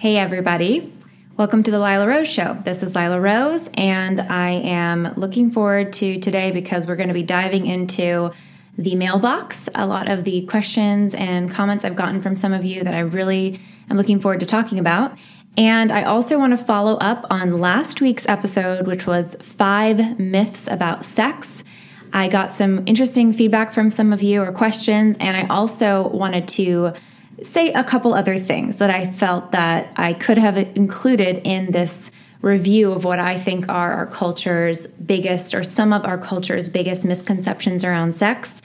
Hey, everybody. Welcome to the Lila Rose Show. This is Lila Rose, and I am looking forward to today because we're going to be diving into the mailbox. A lot of the questions and comments I've gotten from some of you that I really am looking forward to talking about. And I also want to follow up on last week's episode, which was five myths about sex. I got some interesting feedback from some of you or questions, and I also wanted to say a couple other things that I felt that I could have included in this review of what I think are our culture's biggest or some of our culture's biggest misconceptions around sex.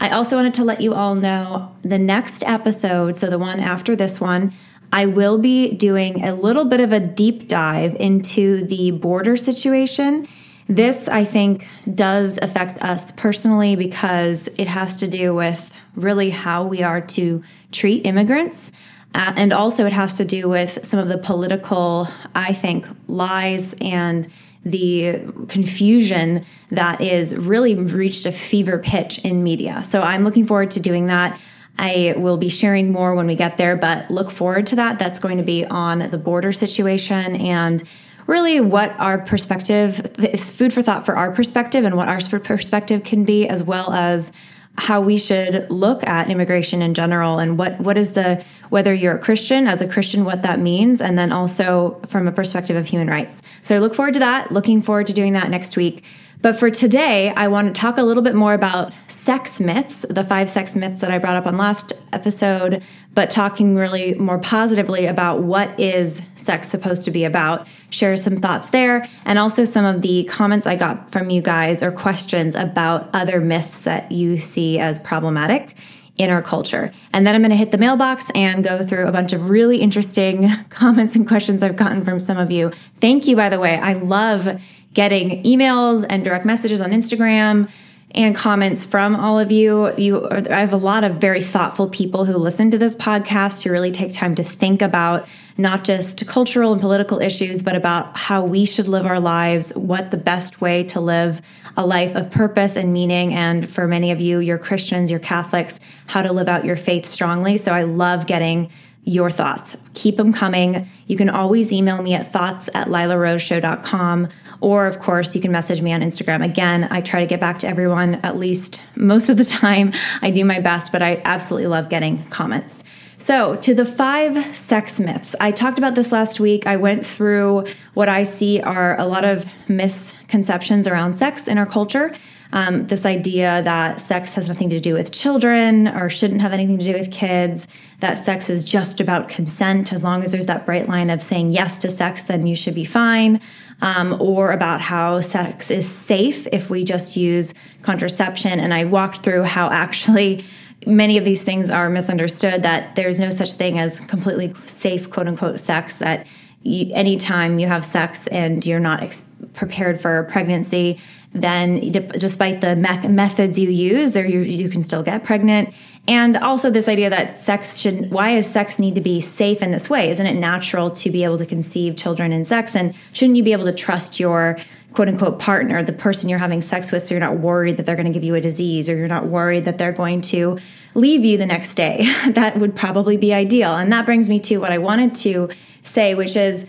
I also wanted to let you all know the next episode, so the one after this one, I will be doing a little bit of a deep dive into the border situation. This, I think, does affect us personally because it has to do with really how we are to treat immigrants. Uh, and also, it has to do with some of the political, I think, lies and the confusion that is really reached a fever pitch in media. So, I'm looking forward to doing that. I will be sharing more when we get there, but look forward to that. That's going to be on the border situation and really what our perspective is food for thought for our perspective and what our perspective can be, as well as how we should look at immigration in general and what what is the whether you're a Christian as a Christian what that means and then also from a perspective of human rights. So I look forward to that, looking forward to doing that next week. But for today, I want to talk a little bit more about sex myths, the five sex myths that I brought up on last episode, but talking really more positively about what is sex supposed to be about. Share some thoughts there and also some of the comments I got from you guys or questions about other myths that you see as problematic in our culture. And then I'm going to hit the mailbox and go through a bunch of really interesting comments and questions I've gotten from some of you. Thank you, by the way. I love getting emails and direct messages on Instagram and comments from all of you. You I have a lot of very thoughtful people who listen to this podcast who really take time to think about not just cultural and political issues but about how we should live our lives, what the best way to live a life of purpose and meaning and for many of you you're Christians, you're Catholics, how to live out your faith strongly. So I love getting your thoughts. Keep them coming. You can always email me at thoughts at lilaroseshow.com or, of course, you can message me on Instagram. Again, I try to get back to everyone at least most of the time. I do my best, but I absolutely love getting comments. So, to the five sex myths. I talked about this last week. I went through what I see are a lot of misconceptions around sex in our culture. Um, this idea that sex has nothing to do with children or shouldn't have anything to do with kids, that sex is just about consent. As long as there's that bright line of saying yes to sex, then you should be fine um, or about how sex is safe if we just use contraception. And I walked through how actually many of these things are misunderstood that there's no such thing as completely safe, quote unquote, sex, that you, anytime you have sex and you're not ex- prepared for pregnancy, then d- despite the me- methods you use, there you, you can still get pregnant. And also this idea that sex should, why does sex need to be safe in this way? Isn't it natural to be able to conceive children in sex? And shouldn't you be able to trust your quote unquote partner, the person you're having sex with, so you're not worried that they're going to give you a disease or you're not worried that they're going to leave you the next day? that would probably be ideal. And that brings me to what I wanted to say, which is,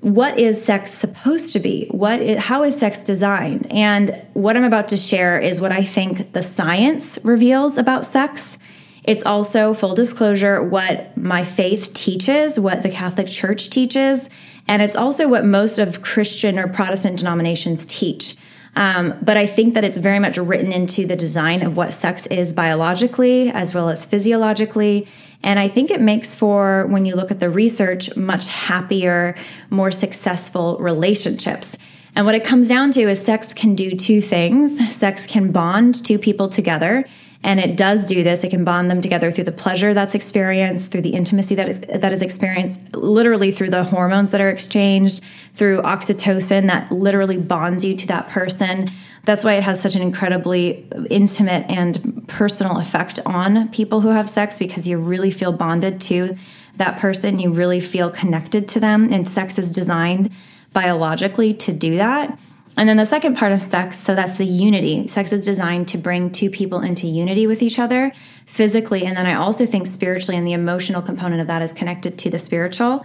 what is sex supposed to be? What is, how is sex designed? And what I'm about to share is what I think the science reveals about sex. It's also full disclosure what my faith teaches, what the Catholic Church teaches, and it's also what most of Christian or Protestant denominations teach. Um, but I think that it's very much written into the design of what sex is biologically as well as physiologically. And I think it makes for, when you look at the research, much happier, more successful relationships. And what it comes down to is sex can do two things. Sex can bond two people together. And it does do this. It can bond them together through the pleasure that's experienced, through the intimacy that is, that is experienced, literally through the hormones that are exchanged, through oxytocin that literally bonds you to that person. That's why it has such an incredibly intimate and personal effect on people who have sex because you really feel bonded to that person. You really feel connected to them. And sex is designed biologically to do that. And then the second part of sex, so that's the unity. Sex is designed to bring two people into unity with each other physically. And then I also think spiritually, and the emotional component of that is connected to the spiritual.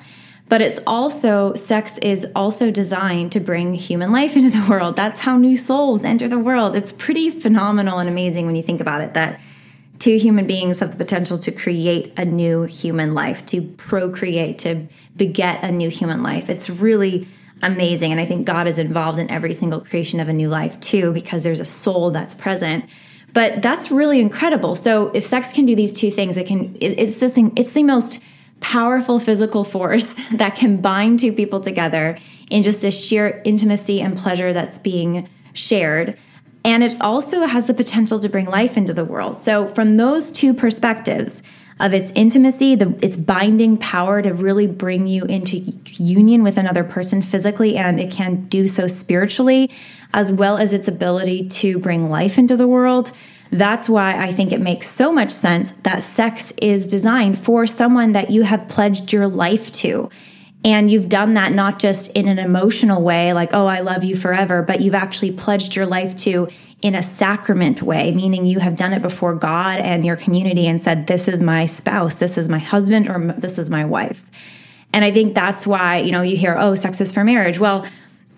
But it's also sex is also designed to bring human life into the world. That's how new souls enter the world. It's pretty phenomenal and amazing when you think about it that two human beings have the potential to create a new human life, to procreate, to beget a new human life. It's really amazing. And I think God is involved in every single creation of a new life too, because there's a soul that's present. But that's really incredible. So if sex can do these two things, it can, it, it's this it's the most powerful physical force that can bind two people together in just this sheer intimacy and pleasure that's being shared. And it also has the potential to bring life into the world. So, from those two perspectives of its intimacy, the, its binding power to really bring you into union with another person physically, and it can do so spiritually, as well as its ability to bring life into the world. That's why I think it makes so much sense that sex is designed for someone that you have pledged your life to. And you've done that not just in an emotional way, like, oh, I love you forever, but you've actually pledged your life to in a sacrament way, meaning you have done it before God and your community and said, this is my spouse, this is my husband, or this is my wife. And I think that's why, you know, you hear, oh, sex is for marriage. Well,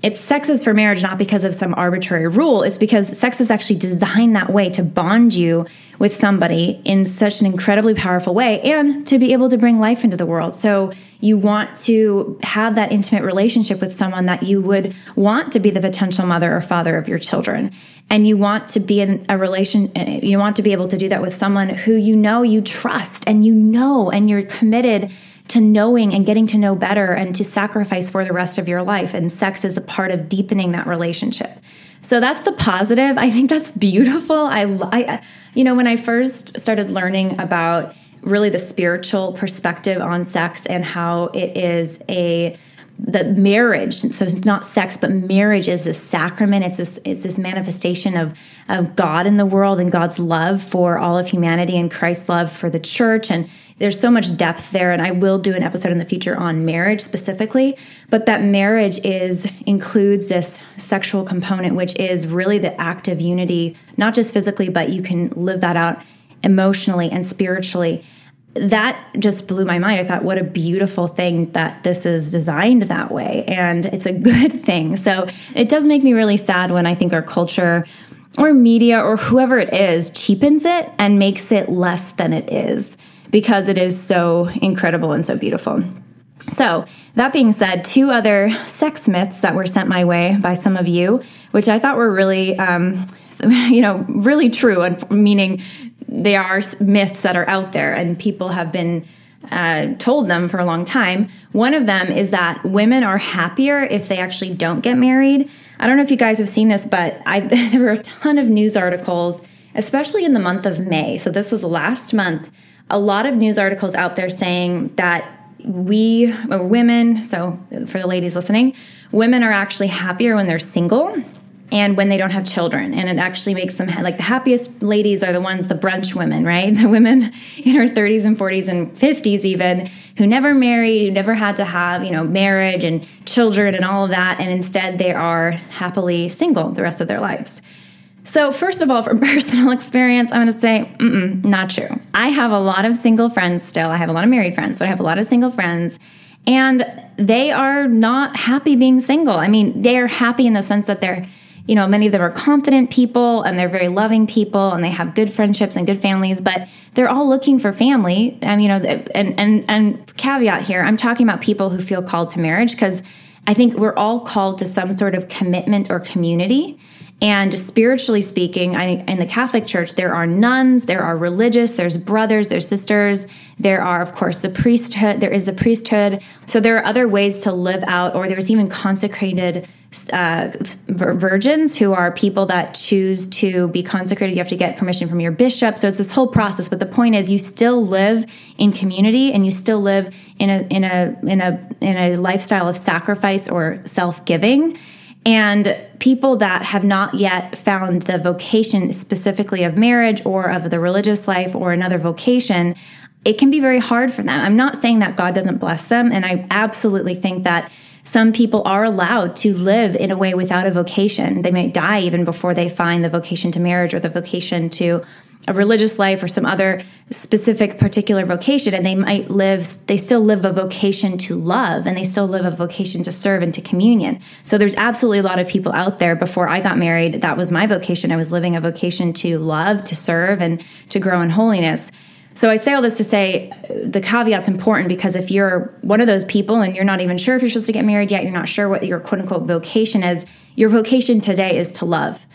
it's sex is for marriage not because of some arbitrary rule. It's because sex is actually designed that way to bond you with somebody in such an incredibly powerful way and to be able to bring life into the world. So you want to have that intimate relationship with someone that you would want to be the potential mother or father of your children. And you want to be in a relation you want to be able to do that with someone who you know you trust and you know and you're committed to knowing and getting to know better and to sacrifice for the rest of your life. And sex is a part of deepening that relationship. So that's the positive. I think that's beautiful. I, I, you know, when I first started learning about really the spiritual perspective on sex and how it is a the marriage so it's not sex but marriage is this sacrament it's this it's this manifestation of of god in the world and god's love for all of humanity and christ's love for the church and there's so much depth there and i will do an episode in the future on marriage specifically but that marriage is includes this sexual component which is really the act of unity not just physically but you can live that out emotionally and spiritually that just blew my mind. I thought, what a beautiful thing that this is designed that way. And it's a good thing. So it does make me really sad when I think our culture or media or whoever it is cheapens it and makes it less than it is because it is so incredible and so beautiful. So, that being said, two other sex myths that were sent my way by some of you, which I thought were really, um, you know, really true, and meaning they are myths that are out there and people have been uh, told them for a long time. One of them is that women are happier if they actually don't get married. I don't know if you guys have seen this, but I, there were a ton of news articles, especially in the month of May. So this was last month. A lot of news articles out there saying that we, uh, women, so for the ladies listening, women are actually happier when they're single and when they don't have children. And it actually makes them like the happiest ladies are the ones the brunch women right? The women in her 30s and 40s and 50s even who never married who never had to have you know marriage and children and all of that. And instead they are happily single the rest of their lives so first of all from personal experience i'm going to say not true i have a lot of single friends still i have a lot of married friends but i have a lot of single friends and they are not happy being single i mean they're happy in the sense that they're you know, many of them are confident people and they're very loving people and they have good friendships and good families, but they're all looking for family. And, you know, and, and, and caveat here, I'm talking about people who feel called to marriage because I think we're all called to some sort of commitment or community. And spiritually speaking, I, in the Catholic Church, there are nuns, there are religious, there's brothers, there's sisters, there are, of course, the priesthood, there is the priesthood. So there are other ways to live out, or there's even consecrated uh, virgins who are people that choose to be consecrated. You have to get permission from your bishop. So it's this whole process. But the point is, you still live in community and you still live in a in a in a in a lifestyle of sacrifice or self giving. And people that have not yet found the vocation specifically of marriage or of the religious life or another vocation, it can be very hard for them. I'm not saying that God doesn't bless them, and I absolutely think that some people are allowed to live in a way without a vocation. They may die even before they find the vocation to marriage or the vocation to a religious life or some other specific particular vocation and they might live they still live a vocation to love and they still live a vocation to serve and to communion. So there's absolutely a lot of people out there. Before i got married that was my vocation. I was living a vocation to love to serve and to grow in holiness. So I say all this to say uh, the caveat's important because if you're one of those people and you're not even sure if you're supposed to get married yet, you're not sure what your quote unquote vocation is, your vocation today is to love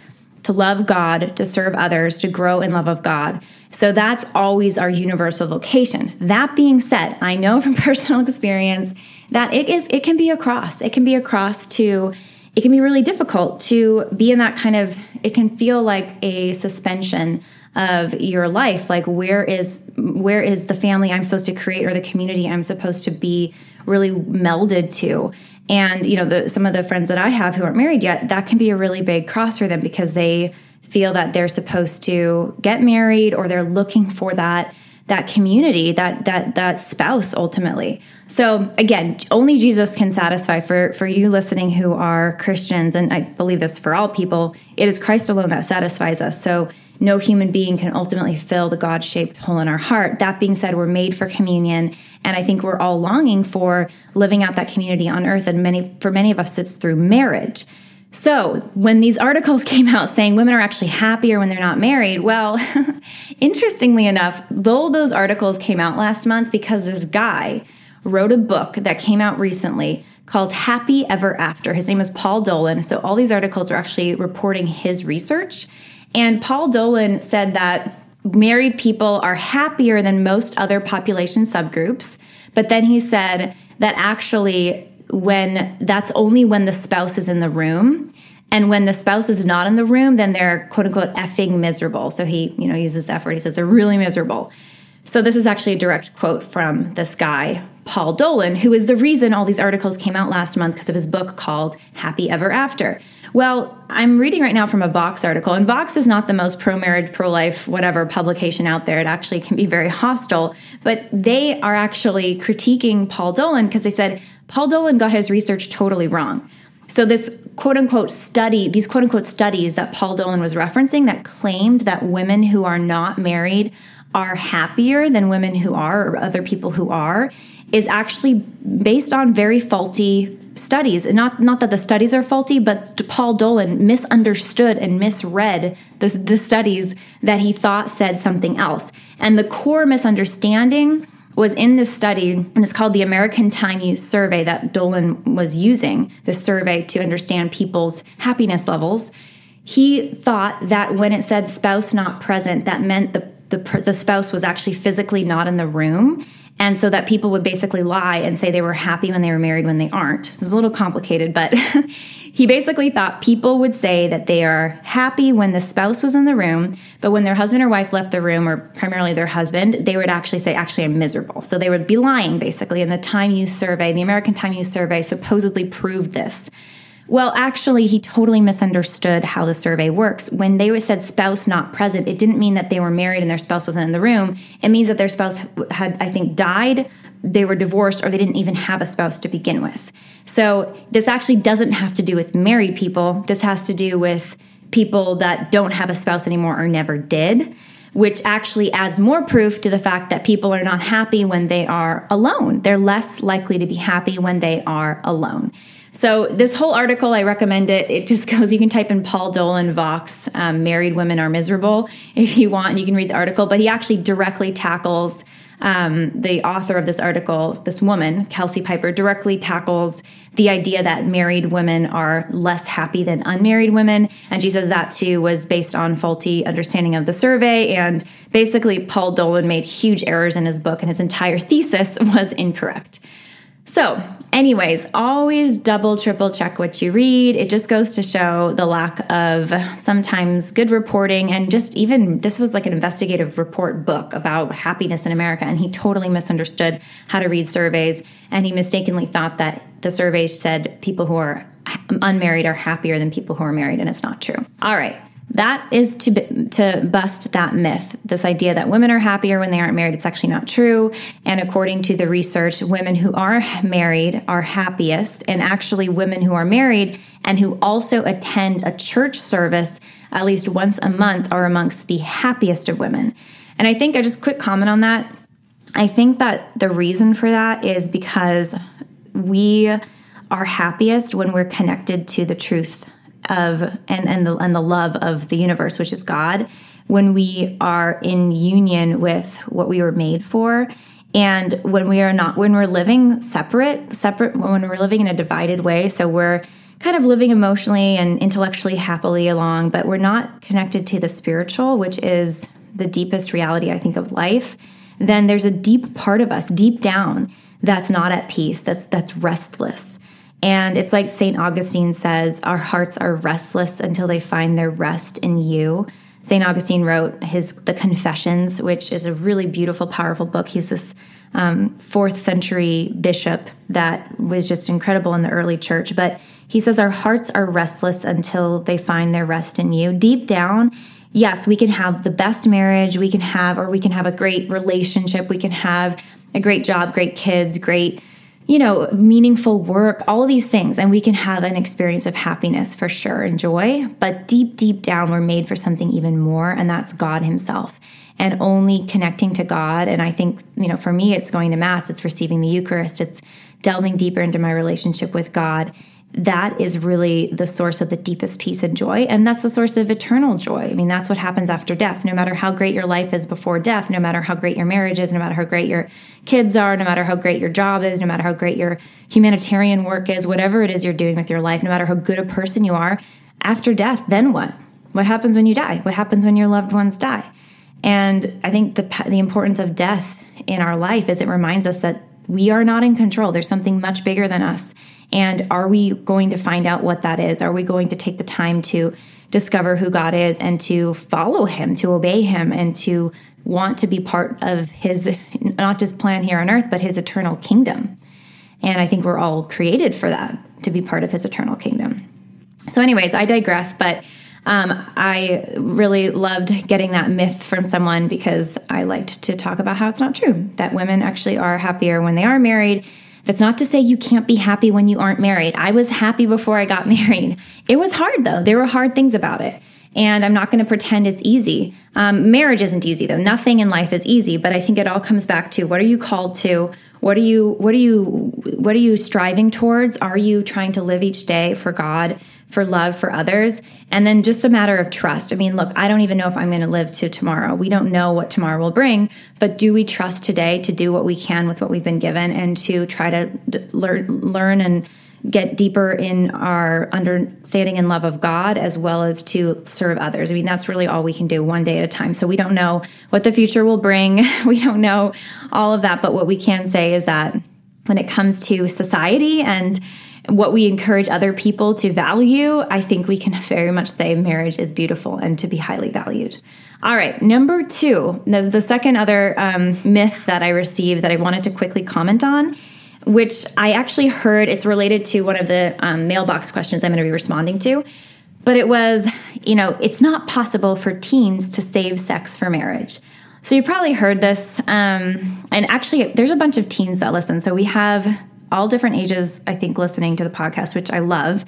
to love God, to serve others, to grow in love of God. So that's always our universal vocation. That being said, I know from personal experience that it is it can be a cross. It can be a cross to it can be really difficult to be in that kind of it can feel like a suspension of your life like where is where is the family i'm supposed to create or the community i'm supposed to be really melded to and you know, the, some of the friends that I have who aren't married yet, that can be a really big cross for them because they feel that they're supposed to get married or they're looking for that that community, that that that spouse ultimately. So again, only Jesus can satisfy for for you listening who are Christians and I believe this for all people, it is Christ alone that satisfies us. So no human being can ultimately fill the God shaped hole in our heart. That being said, we're made for communion. And I think we're all longing for living out that community on earth. And many, for many of us, it's through marriage. So, when these articles came out saying women are actually happier when they're not married, well, interestingly enough, though those articles came out last month because this guy wrote a book that came out recently called Happy Ever After. His name is Paul Dolan. So, all these articles are actually reporting his research. And Paul Dolan said that married people are happier than most other population subgroups. But then he said that actually, when that's only when the spouse is in the room. And when the spouse is not in the room, then they're quote unquote effing miserable. So he, you know, uses that word. He says they're really miserable. So this is actually a direct quote from this guy, Paul Dolan, who is the reason all these articles came out last month because of his book called Happy Ever After. Well, I'm reading right now from a Vox article, and Vox is not the most pro marriage, pro life, whatever publication out there. It actually can be very hostile, but they are actually critiquing Paul Dolan because they said Paul Dolan got his research totally wrong. So, this quote unquote study, these quote unquote studies that Paul Dolan was referencing that claimed that women who are not married are happier than women who are or other people who are is actually based on very faulty studies. Not not that the studies are faulty, but Paul Dolan misunderstood and misread the, the studies that he thought said something else. And the core misunderstanding was in this study, and it's called the American Time Use Survey that Dolan was using, the survey to understand people's happiness levels. He thought that when it said spouse not present, that meant the, the, the spouse was actually physically not in the room and so that people would basically lie and say they were happy when they were married when they aren't. This is a little complicated, but he basically thought people would say that they are happy when the spouse was in the room, but when their husband or wife left the room, or primarily their husband, they would actually say, actually, I'm miserable. So they would be lying, basically. And the Time Use Survey, the American Time Use Survey, supposedly proved this. Well, actually, he totally misunderstood how the survey works. When they said spouse not present, it didn't mean that they were married and their spouse wasn't in the room. It means that their spouse had, I think, died, they were divorced, or they didn't even have a spouse to begin with. So this actually doesn't have to do with married people. This has to do with people that don't have a spouse anymore or never did which actually adds more proof to the fact that people are not happy when they are alone. They're less likely to be happy when they are alone. So this whole article, I recommend it. It just goes. You can type in Paul Dolan Vox, um, "Married Women Are Miserable" if you want. You can read the article, but he actually directly tackles um, the author of this article, this woman, Kelsey Piper, directly tackles the idea that married women are less happy than unmarried women. And she says that too was based on faulty understanding of the survey. And basically, Paul Dolan made huge errors in his book, and his entire thesis was incorrect. So, anyways, always double, triple check what you read. It just goes to show the lack of sometimes good reporting. And just even this was like an investigative report book about happiness in America. And he totally misunderstood how to read surveys. And he mistakenly thought that the surveys said people who are unmarried are happier than people who are married. And it's not true. All right. That is to to bust that myth. This idea that women are happier when they aren't married, it's actually not true. And according to the research, women who are married are happiest, and actually women who are married and who also attend a church service at least once a month are amongst the happiest of women. And I think I just quick comment on that. I think that the reason for that is because we are happiest when we're connected to the truth of and and the and the love of the universe, which is God, when we are in union with what we were made for. And when we are not, when we're living separate, separate, when we're living in a divided way, so we're kind of living emotionally and intellectually happily along, but we're not connected to the spiritual, which is the deepest reality, I think, of life, then there's a deep part of us deep down that's not at peace, that's that's restless. And it's like St. Augustine says, our hearts are restless until they find their rest in you. St. Augustine wrote his The Confessions, which is a really beautiful, powerful book. He's this um, fourth century bishop that was just incredible in the early church. But he says, Our hearts are restless until they find their rest in you. Deep down, yes, we can have the best marriage, we can have, or we can have a great relationship, we can have a great job, great kids, great, you know, meaningful work, all these things. And we can have an experience of happiness for sure and joy. But deep, deep down, we're made for something even more, and that's God Himself. And only connecting to God. And I think, you know, for me, it's going to Mass, it's receiving the Eucharist, it's delving deeper into my relationship with God that is really the source of the deepest peace and joy. And that's the source of eternal joy. I mean, that's what happens after death. No matter how great your life is before death, no matter how great your marriage is, no matter how great your kids are, no matter how great your job is, no matter how great your humanitarian work is, whatever it is you're doing with your life, no matter how good a person you are, after death, then what? What happens when you die? What happens when your loved ones die? And I think the, the importance of death in our life is it reminds us that we are not in control. There's something much bigger than us. And are we going to find out what that is? Are we going to take the time to discover who God is and to follow Him, to obey Him, and to want to be part of His, not just plan here on earth, but His eternal kingdom? And I think we're all created for that, to be part of His eternal kingdom. So, anyways, I digress, but um, I really loved getting that myth from someone because I liked to talk about how it's not true that women actually are happier when they are married. That's not to say you can't be happy when you aren't married. I was happy before I got married. It was hard though. There were hard things about it. And I'm not going to pretend it's easy. Um, marriage isn't easy though. Nothing in life is easy, but I think it all comes back to what are you called to? What are you, what are you, what are you striving towards? Are you trying to live each day for God? For love for others. And then just a matter of trust. I mean, look, I don't even know if I'm going to live to tomorrow. We don't know what tomorrow will bring, but do we trust today to do what we can with what we've been given and to try to learn, learn and get deeper in our understanding and love of God as well as to serve others. I mean, that's really all we can do one day at a time. So we don't know what the future will bring. We don't know all of that, but what we can say is that when it comes to society and what we encourage other people to value, I think we can very much say marriage is beautiful and to be highly valued. All right, number two, the, the second other um, myth that I received that I wanted to quickly comment on, which I actually heard, it's related to one of the um, mailbox questions I'm going to be responding to. But it was, you know, it's not possible for teens to save sex for marriage. So you've probably heard this. Um, and actually, there's a bunch of teens that listen. So we have all different ages, I think, listening to the podcast, which I love.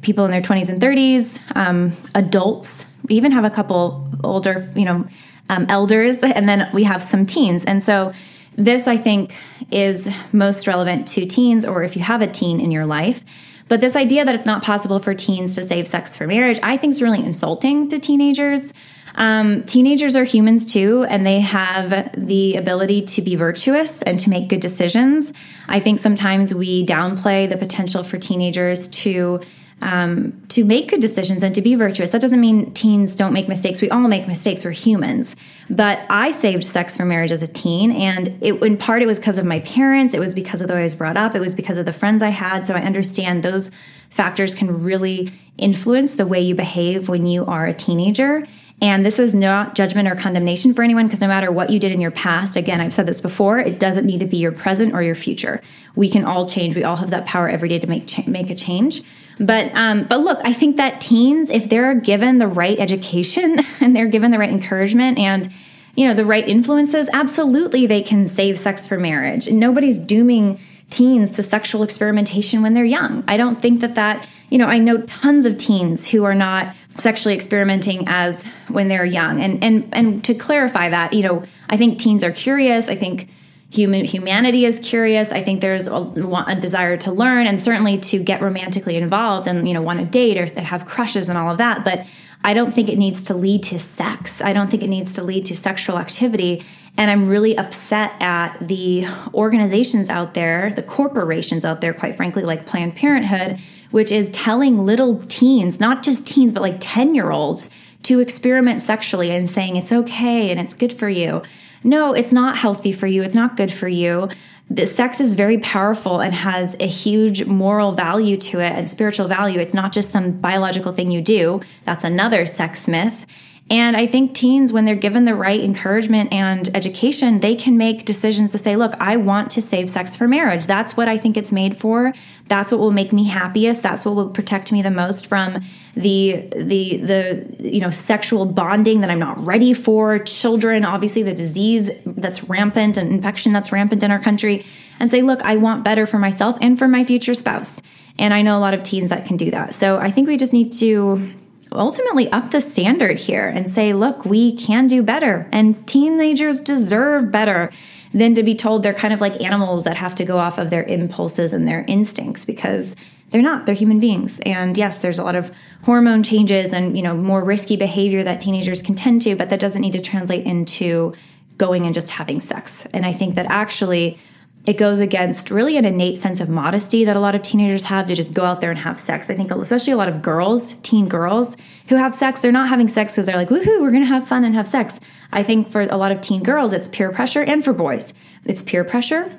People in their 20s and 30s, um, adults. We even have a couple older, you know, um, elders, and then we have some teens. And so this, I think, is most relevant to teens or if you have a teen in your life. But this idea that it's not possible for teens to save sex for marriage, I think is really insulting to teenagers. Um, teenagers are humans too, and they have the ability to be virtuous and to make good decisions. I think sometimes we downplay the potential for teenagers to um, to make good decisions and to be virtuous. That doesn't mean teens don't make mistakes. We all make mistakes. We're humans. But I saved sex for marriage as a teen, and it, in part it was because of my parents. It was because of the way I was brought up. It was because of the friends I had. So I understand those factors can really influence the way you behave when you are a teenager. And this is not judgment or condemnation for anyone because no matter what you did in your past, again, I've said this before, it doesn't need to be your present or your future. We can all change. We all have that power every day to make cha- make a change. But um, but look, I think that teens, if they're given the right education and they're given the right encouragement and you know the right influences, absolutely they can save sex for marriage. Nobody's dooming teens to sexual experimentation when they're young. I don't think that that you know I know tons of teens who are not sexually experimenting as when they're young. And and and to clarify that, you know, I think teens are curious. I think human humanity is curious. I think there's a, a, desire to learn and certainly to get romantically involved and you know want to date or have crushes and all of that. But I don't think it needs to lead to sex. I don't think it needs to lead to sexual activity. And I'm really upset at the organizations out there, the corporations out there, quite frankly, like Planned Parenthood, which is telling little teens, not just teens, but like 10 year olds, to experiment sexually and saying it's okay and it's good for you. No, it's not healthy for you. It's not good for you. The sex is very powerful and has a huge moral value to it and spiritual value. It's not just some biological thing you do. That's another sex myth. And I think teens, when they're given the right encouragement and education, they can make decisions to say, look, I want to save sex for marriage. That's what I think it's made for. That's what will make me happiest. That's what will protect me the most from the the the you know sexual bonding that I'm not ready for. Children, obviously the disease that's rampant and infection that's rampant in our country. And say, look, I want better for myself and for my future spouse. And I know a lot of teens that can do that. So I think we just need to ultimately up the standard here and say, look, we can do better. And teenagers deserve better than to be told they're kind of like animals that have to go off of their impulses and their instincts because they're not they're human beings and yes there's a lot of hormone changes and you know more risky behavior that teenagers can tend to but that doesn't need to translate into going and just having sex and i think that actually it goes against really an innate sense of modesty that a lot of teenagers have to just go out there and have sex. I think, especially a lot of girls, teen girls who have sex, they're not having sex because they're like, woohoo, we're going to have fun and have sex. I think for a lot of teen girls, it's peer pressure, and for boys, it's peer pressure.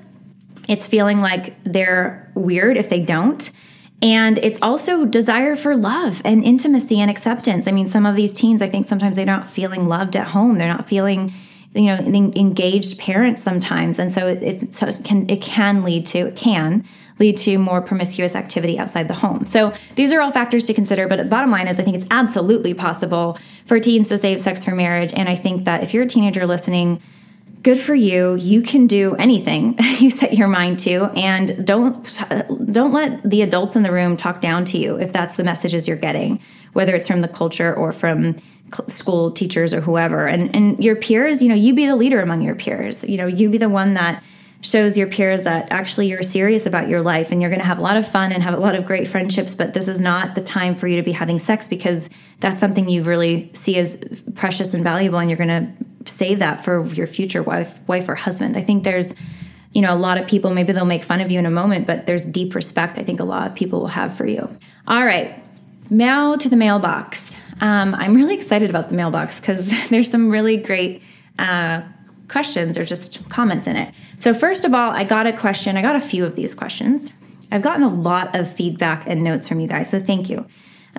It's feeling like they're weird if they don't. And it's also desire for love and intimacy and acceptance. I mean, some of these teens, I think sometimes they're not feeling loved at home. They're not feeling you know engaged parents sometimes. And so it, so it can it can lead to it can lead to more promiscuous activity outside the home. So these are all factors to consider but the bottom line is i think it's absolutely possible for teens to save sex for marriage. And i think that if you're a teenager listening good for you. You can do anything you set your mind to and don't don't let the adults in the room talk down to you if that's the messages you're getting whether it's from the culture or from school teachers or whoever. And and your peers you know you be the leader among your peers. You know you be the one that shows your peers that actually you're serious about your life and you're going to have a lot of fun and have a lot of great friendships but this is not the time for you to be having sex because that's something you really see as precious and valuable and you're going to save that for your future wife wife or husband i think there's you know a lot of people maybe they'll make fun of you in a moment but there's deep respect i think a lot of people will have for you all right now to the mailbox um, I'm really excited about the mailbox because there's some really great uh, questions or just comments in it. So, first of all, I got a question. I got a few of these questions. I've gotten a lot of feedback and notes from you guys, so thank you.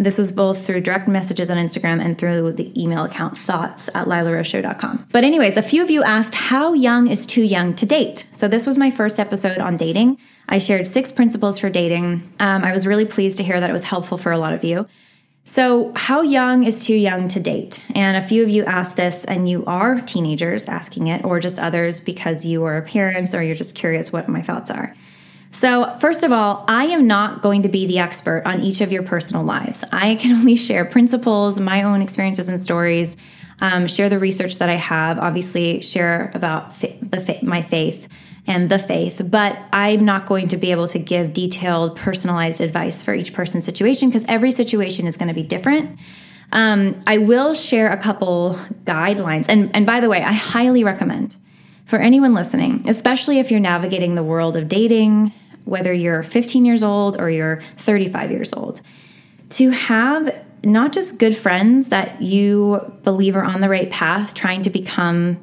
This was both through direct messages on Instagram and through the email account thoughts at lilaroseshow.com. But, anyways, a few of you asked how young is too young to date. So, this was my first episode on dating. I shared six principles for dating. Um, I was really pleased to hear that it was helpful for a lot of you. So, how young is too young to date? And a few of you asked this, and you are teenagers asking it, or just others because you are parents or you're just curious what my thoughts are. So, first of all, I am not going to be the expert on each of your personal lives. I can only share principles, my own experiences and stories, um, share the research that I have, obviously, share about fa- the fa- my faith and the faith, but I'm not going to be able to give detailed, personalized advice for each person's situation because every situation is going to be different. Um, I will share a couple guidelines. And, and by the way, I highly recommend for anyone listening, especially if you're navigating the world of dating, whether you're 15 years old or you're 35 years old, to have not just good friends that you believe are on the right path, trying to become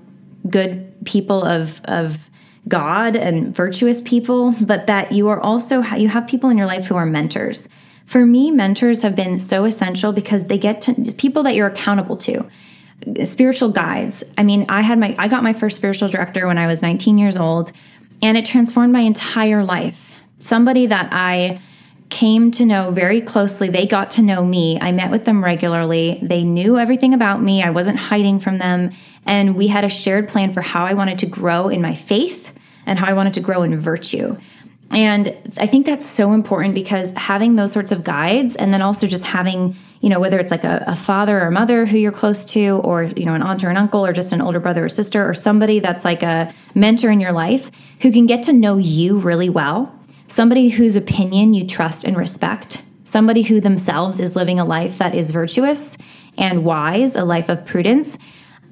good people of, of God and virtuous people, but that you are also, you have people in your life who are mentors. For me, mentors have been so essential because they get to people that you're accountable to. Spiritual guides. I mean, I had my, I got my first spiritual director when I was 19 years old, and it transformed my entire life. Somebody that I, came to know very closely. They got to know me. I met with them regularly. They knew everything about me. I wasn't hiding from them. And we had a shared plan for how I wanted to grow in my faith and how I wanted to grow in virtue. And I think that's so important because having those sorts of guides and then also just having, you know, whether it's like a, a, father or a mother who you're close to, or, you know, an aunt or an uncle, or just an older brother or sister, or somebody that's like a mentor in your life who can get to know you really well, somebody whose opinion you trust and respect, somebody who themselves is living a life that is virtuous and wise, a life of prudence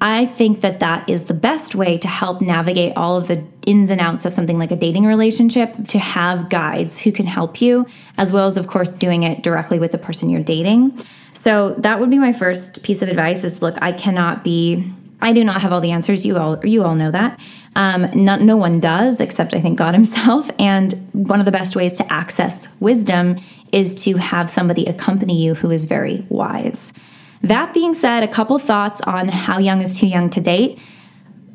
I think that that is the best way to help navigate all of the ins and outs of something like a dating relationship to have guides who can help you, as well as, of course, doing it directly with the person you're dating. So that would be my first piece of advice is look, I cannot be I do not have all the answers. You all, you all know that. Um, not, no one does, except I think God Himself. And one of the best ways to access wisdom is to have somebody accompany you who is very wise. That being said, a couple thoughts on how young is too young to date.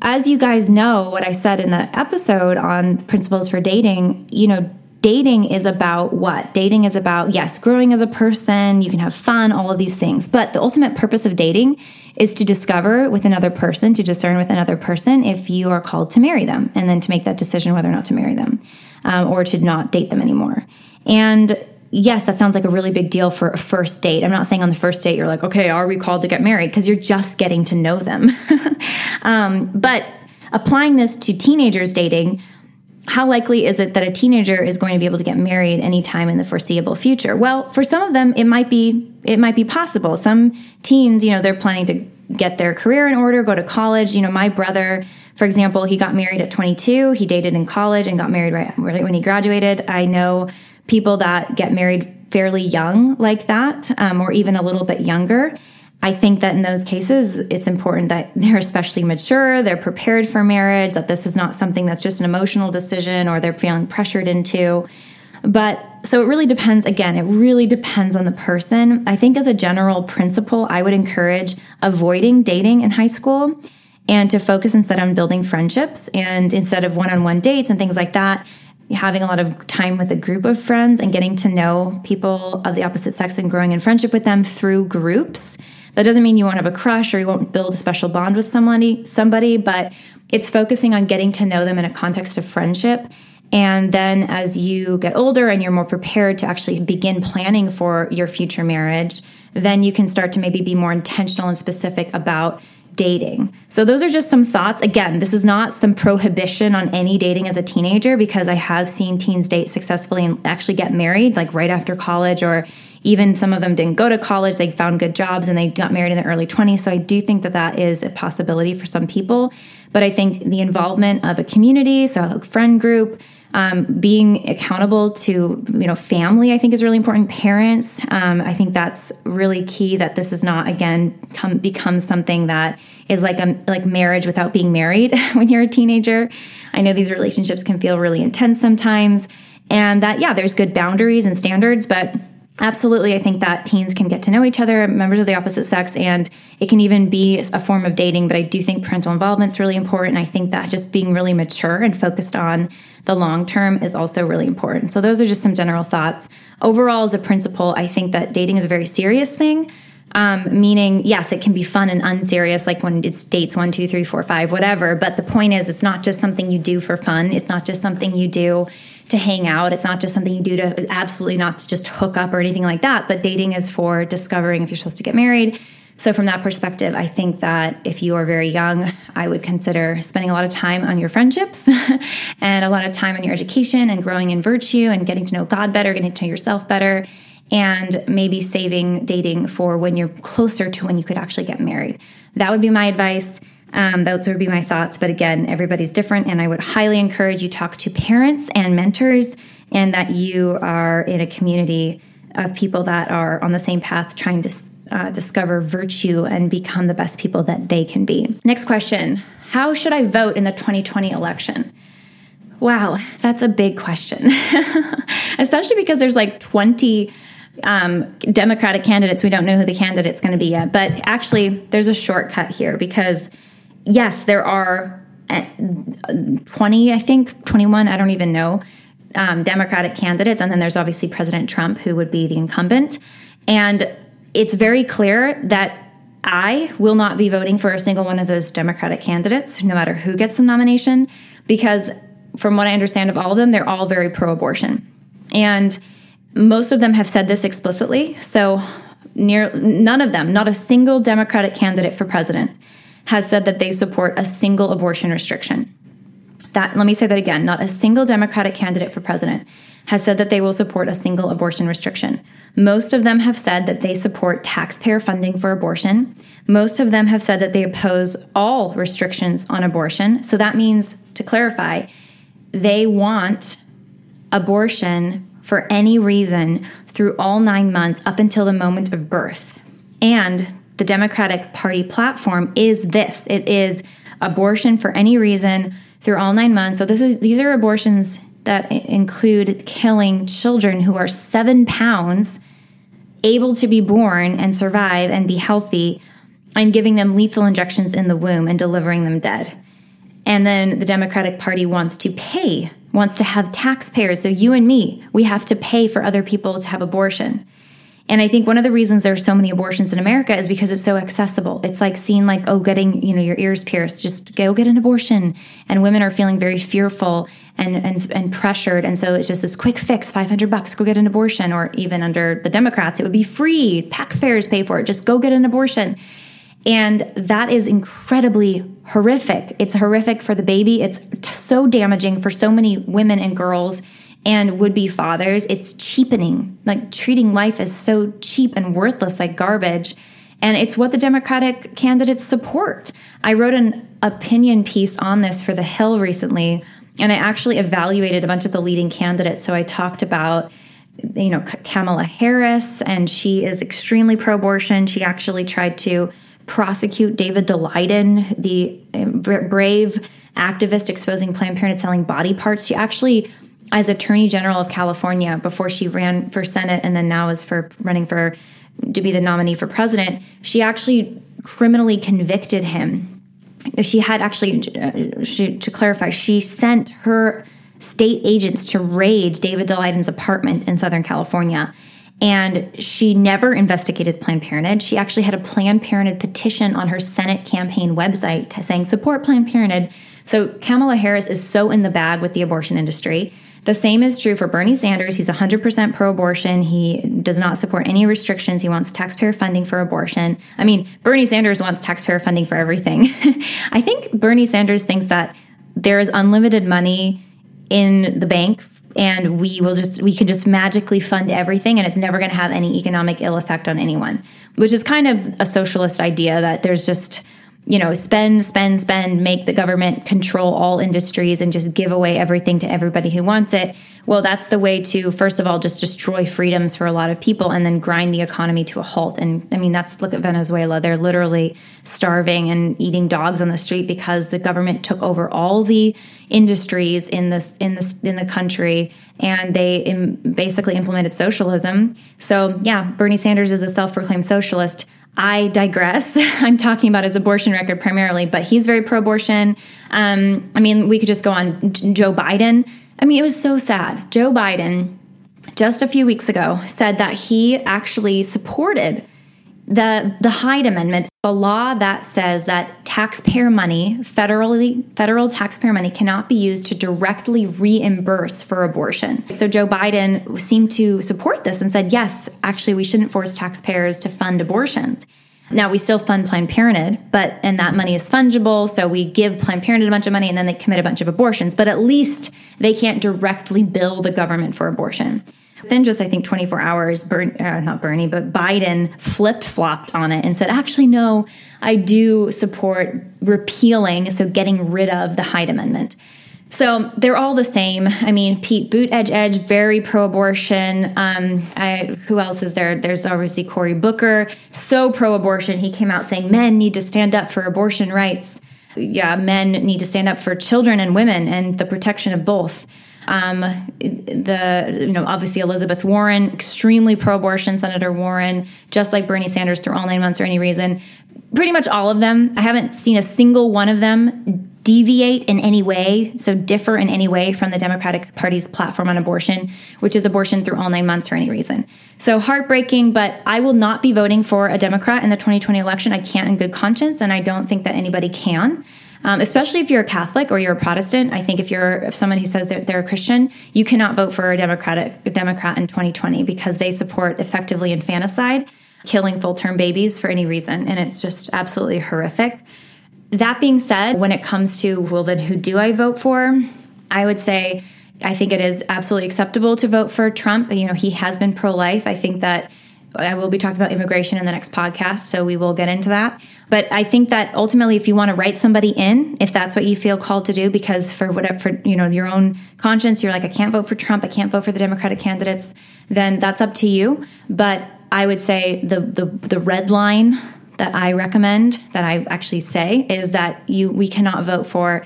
As you guys know, what I said in the episode on principles for dating, you know, dating is about what? Dating is about, yes, growing as a person, you can have fun, all of these things. But the ultimate purpose of dating is to discover with another person, to discern with another person if you are called to marry them, and then to make that decision whether or not to marry them um, or to not date them anymore. And yes, that sounds like a really big deal for a first date. I'm not saying on the first date you're like, okay, are we called to get married? Because you're just getting to know them. um, but applying this to teenagers dating, how likely is it that a teenager is going to be able to get married anytime in the foreseeable future? Well, for some of them, it might be it might be possible. Some teens, you know, they're planning to get their career in order, go to college. You know, my brother, for example, he got married at 22. He dated in college and got married right, right when he graduated. I know people that get married fairly young like that, um, or even a little bit younger. I think that in those cases, it's important that they're especially mature, they're prepared for marriage, that this is not something that's just an emotional decision or they're feeling pressured into. But so it really depends. Again, it really depends on the person. I think as a general principle, I would encourage avoiding dating in high school and to focus instead on building friendships and instead of one on one dates and things like that, having a lot of time with a group of friends and getting to know people of the opposite sex and growing in friendship with them through groups. That doesn't mean you won't have a crush or you won't build a special bond with somebody, somebody, but it's focusing on getting to know them in a context of friendship. And then as you get older and you're more prepared to actually begin planning for your future marriage, then you can start to maybe be more intentional and specific about dating. So, those are just some thoughts. Again, this is not some prohibition on any dating as a teenager because I have seen teens date successfully and actually get married like right after college, or even some of them didn't go to college. They found good jobs and they got married in their early 20s. So, I do think that that is a possibility for some people. But I think the involvement of a community, so a friend group, um, being accountable to you know family, I think is really important. Parents, um, I think that's really key. That this is not again come becomes something that is like a like marriage without being married when you're a teenager. I know these relationships can feel really intense sometimes, and that yeah, there's good boundaries and standards, but Absolutely. I think that teens can get to know each other, members of the opposite sex, and it can even be a form of dating. But I do think parental involvement is really important. I think that just being really mature and focused on the long term is also really important. So, those are just some general thoughts. Overall, as a principle, I think that dating is a very serious thing. Um, meaning, yes, it can be fun and unserious, like when it's dates one, two, three, four, five, whatever. But the point is, it's not just something you do for fun. It's not just something you do to hang mm-hmm. out. It's not just something you do to absolutely not to just hook up or anything like that, but dating is for discovering if you're supposed to get married. So, from that perspective, I think that if you are very young, I would consider spending a lot of time on your friendships and a lot of time on your education and growing in virtue and getting to know God better, getting to know yourself better, and maybe saving dating for when you're closer to when you could actually get married. That would be my advice. Um, those would be my thoughts. But again, everybody's different. And I would highly encourage you talk to parents and mentors and that you are in a community of people that are on the same path trying to uh, discover virtue and become the best people that they can be. Next question How should I vote in the 2020 election? Wow, that's a big question, especially because there's like 20 um, Democratic candidates. We don't know who the candidate's going to be yet. But actually, there's a shortcut here because yes, there are uh, 20, I think, 21, I don't even know, um, Democratic candidates. And then there's obviously President Trump, who would be the incumbent. And it's very clear that I will not be voting for a single one of those Democratic candidates, no matter who gets the nomination, because from what I understand of all of them, they're all very pro abortion. And most of them have said this explicitly. So, near none of them, not a single Democratic candidate for president, has said that they support a single abortion restriction. That let me say that again, not a single Democratic candidate for president has said that they will support a single abortion restriction. Most of them have said that they support taxpayer funding for abortion. Most of them have said that they oppose all restrictions on abortion. So that means, to clarify, they want abortion for any reason through all nine months up until the moment of birth. And the Democratic Party platform is this it is abortion for any reason through all nine months. So this is these are abortions that include killing children who are seven pounds, able to be born and survive and be healthy, and giving them lethal injections in the womb and delivering them dead. And then the Democratic Party wants to pay, wants to have taxpayers. So you and me, we have to pay for other people to have abortion. And I think one of the reasons there's so many abortions in America is because it's so accessible. It's like seeing like, oh, getting, you know, your ears pierced, just go get an abortion. And women are feeling very fearful and, and, and pressured. And so it's just this quick fix, 500 bucks, go get an abortion. Or even under the Democrats, it would be free. Taxpayers pay for it. Just go get an abortion. And that is incredibly horrific. It's horrific for the baby. It's so damaging for so many women and girls and would be fathers. It's cheapening, like treating life as so cheap and worthless, like garbage. And it's what the Democratic candidates support. I wrote an opinion piece on this for The Hill recently, and I actually evaluated a bunch of the leading candidates. So I talked about you know Kamala Harris and she is extremely pro abortion. She actually tried to prosecute David Daleiden, the um, brave activist exposing Planned Parenthood selling body parts. She actually as Attorney General of California before she ran for Senate and then now is for running for to be the nominee for president, she actually criminally convicted him. She had actually, she, to clarify, she sent her state agents to raid David Daleiden's apartment in Southern California. And she never investigated Planned Parenthood. She actually had a Planned Parenthood petition on her Senate campaign website saying support Planned Parenthood. So Kamala Harris is so in the bag with the abortion industry. The same is true for Bernie Sanders. He's 100% pro abortion. He does not support any restrictions. He wants taxpayer funding for abortion. I mean, Bernie Sanders wants taxpayer funding for everything. I think Bernie Sanders thinks that there is unlimited money in the bank and we will just we can just magically fund everything and it's never going to have any economic ill effect on anyone which is kind of a socialist idea that there's just you know, spend, spend, spend, make the government control all industries and just give away everything to everybody who wants it. Well, that's the way to, first of all, just destroy freedoms for a lot of people and then grind the economy to a halt. And I mean, that's look at Venezuela. They're literally starving and eating dogs on the street because the government took over all the industries in this, in this, in the country and they Im- basically implemented socialism. So yeah, Bernie Sanders is a self-proclaimed socialist. I digress. I'm talking about his abortion record primarily, but he's very pro abortion. Um, I mean, we could just go on Joe Biden. I mean, it was so sad. Joe Biden, just a few weeks ago, said that he actually supported the the Hyde Amendment, the law that says that taxpayer money, federally federal taxpayer money, cannot be used to directly reimburse for abortion. So Joe Biden seemed to support this and said, yes, actually, we shouldn't force taxpayers to fund abortions. Now we still fund Planned Parenthood, but and that money is fungible, so we give Planned Parenthood a bunch of money and then they commit a bunch of abortions. But at least they can't directly bill the government for abortion. Then just I think 24 hours, Bern, uh, not Bernie, but Biden flip flopped on it and said, actually, no, I do support repealing, so getting rid of the Hyde Amendment. So they're all the same. I mean, Pete Buttigieg, very pro-abortion. Um, I, who else is there? There's obviously Cory Booker, so pro-abortion. He came out saying men need to stand up for abortion rights. Yeah, men need to stand up for children and women and the protection of both. Um, the you know obviously Elizabeth Warren, extremely pro-abortion Senator Warren, just like Bernie Sanders through all nine months or any reason. Pretty much all of them. I haven't seen a single one of them deviate in any way, so differ in any way from the Democratic Party's platform on abortion, which is abortion through all nine months for any reason. So heartbreaking, but I will not be voting for a Democrat in the 2020 election. I can't in good conscience, and I don't think that anybody can. Um, especially if you're a Catholic or you're a Protestant. I think if you're someone who says they're, they're a Christian, you cannot vote for a Democratic a Democrat in 2020 because they support effectively infanticide, killing full term babies for any reason, and it's just absolutely horrific. That being said, when it comes to well, then who do I vote for? I would say I think it is absolutely acceptable to vote for Trump. You know, he has been pro life. I think that I will be talking about immigration in the next podcast, so we will get into that. But I think that ultimately, if you want to write somebody in, if that's what you feel called to do, because for whatever, for you know your own conscience, you're like, I can't vote for Trump, I can't vote for the Democratic candidates, then that's up to you. But I would say the the the red line that I recommend, that I actually say, is that you we cannot vote for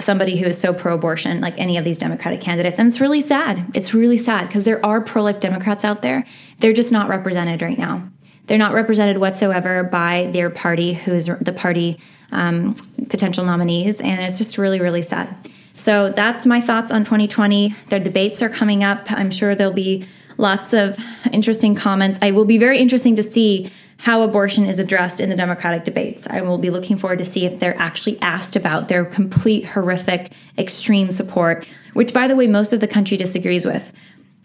somebody who is so pro abortion, like any of these Democratic candidates. And it's really sad. It's really sad because there are pro life Democrats out there. They're just not represented right now. They're not represented whatsoever by their party, who's the party um, potential nominees. And it's just really, really sad. So that's my thoughts on 2020. The debates are coming up. I'm sure there'll be lots of interesting comments. I will be very interesting to see how abortion is addressed in the Democratic debates. I will be looking forward to see if they're actually asked about their complete horrific extreme support, which by the way most of the country disagrees with.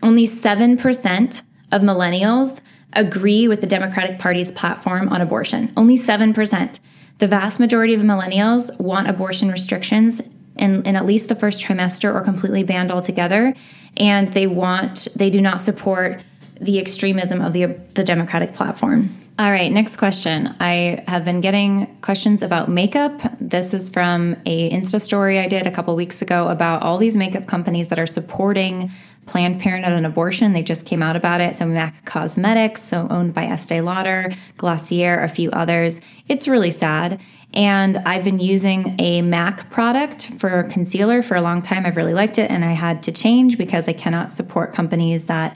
Only 7% of millennials agree with the Democratic Party's platform on abortion. Only 7%. The vast majority of millennials want abortion restrictions in, in at least the first trimester or completely banned altogether. And they want, they do not support the extremism of the, the Democratic platform. All right, next question. I have been getting questions about makeup. This is from a Insta story I did a couple weeks ago about all these makeup companies that are supporting Planned Parenthood and abortion. They just came out about it. So MAC Cosmetics, so owned by Estee Lauder, Glossier, a few others. It's really sad. And I've been using a MAC product for concealer for a long time. I've really liked it, and I had to change because I cannot support companies that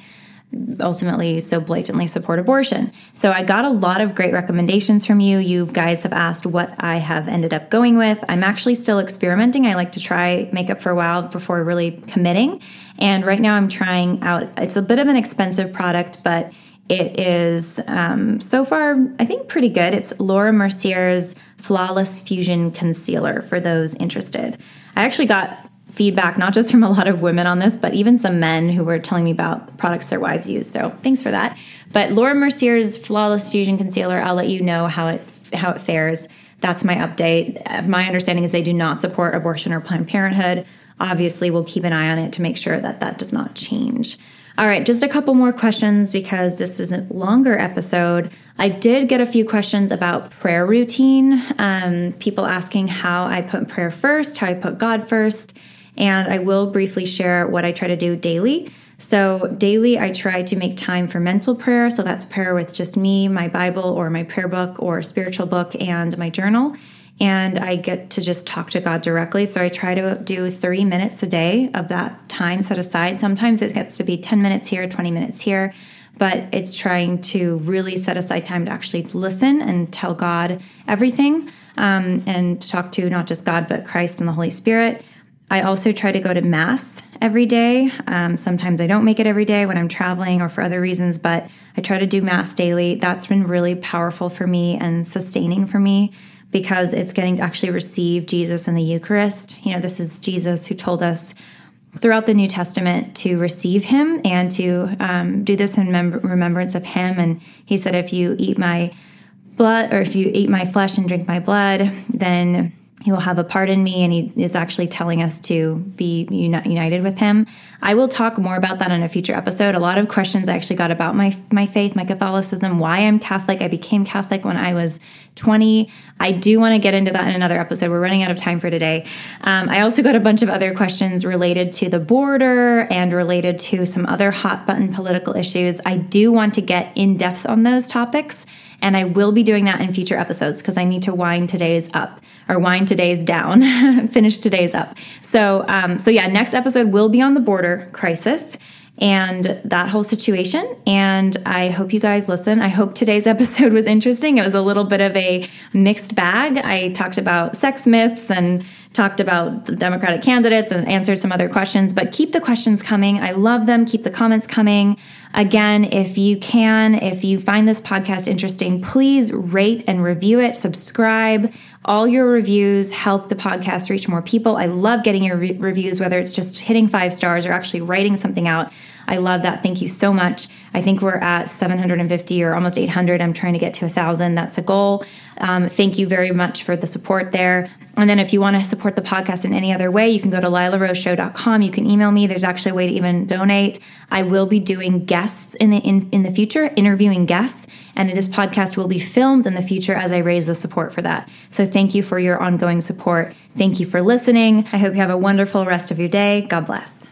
ultimately so blatantly support abortion. So I got a lot of great recommendations from you. You guys have asked what I have ended up going with. I'm actually still experimenting. I like to try makeup for a while before really committing. And right now I'm trying out, it's a bit of an expensive product, but it is um, so far, I think, pretty good. It's Laura Mercier's Flawless Fusion Concealer for those interested. I actually got feedback, not just from a lot of women on this, but even some men who were telling me about products their wives use. So thanks for that. But Laura Mercier's Flawless Fusion Concealer, I'll let you know how it how it fares. That's my update. Uh, my understanding is they do not support abortion or Planned Parenthood. Obviously, we'll keep an eye on it to make sure that that does not change. All right, just a couple more questions because this is a longer episode. I did get a few questions about prayer routine. Um, people asking how I put prayer first, how I put God first and I will briefly share what I try to do daily. So, daily, I try to make time for mental prayer. So, that's prayer with just me, my Bible, or my prayer book, or spiritual book, and my journal. And I get to just talk to God directly. So, I try to do 30 minutes a day of that time set aside. Sometimes it gets to be 10 minutes here, 20 minutes here, but it's trying to really set aside time to actually listen and tell God everything um, and talk to not just God, but Christ and the Holy Spirit. I also try to go to Mass every day. Um, sometimes I don't make it every day when I'm traveling or for other reasons, but I try to do Mass daily. That's been really powerful for me and sustaining for me because it's getting to actually receive Jesus in the Eucharist. You know, this is Jesus who told us throughout the New Testament to receive Him and to um, do this in mem- remembrance of Him. And He said, if you eat my blood or if you eat my flesh and drink my blood, then he will have a part in me and he is actually telling us to be uni- united with him. I will talk more about that in a future episode. A lot of questions i actually got about my my faith my catholicism why i'm catholic. I became catholic when i was 20 i do want to get into that in another episode. We're running out of time for today. Um, i also got a bunch of other questions related to the border and related to some other hot button political issues. I do want to get in depth on those topics and I will be doing that in future episodes because I need to wind today's up or wind today's down, finish today's up. So, um, so yeah, next episode will be on the border crisis and that whole situation. And I hope you guys listen. I hope today's episode was interesting. It was a little bit of a mixed bag. I talked about sex myths and talked about the Democratic candidates and answered some other questions, but keep the questions coming. I love them. Keep the comments coming. Again, if you can, if you find this podcast interesting, please rate and review it, subscribe. All your reviews help the podcast reach more people. I love getting your re- reviews, whether it's just hitting five stars or actually writing something out. I love that. Thank you so much. I think we're at 750 or almost 800. I'm trying to get to a thousand. That's a goal. Um, thank you very much for the support there. And then if you want to support the podcast in any other way, you can go to lilaroseshow.com. You can email me. There's actually a way to even donate. I will be doing guests in the in, in the future, interviewing guests, and this podcast will be filmed in the future as I raise the support for that. So thank you for your ongoing support. Thank you for listening. I hope you have a wonderful rest of your day. God bless.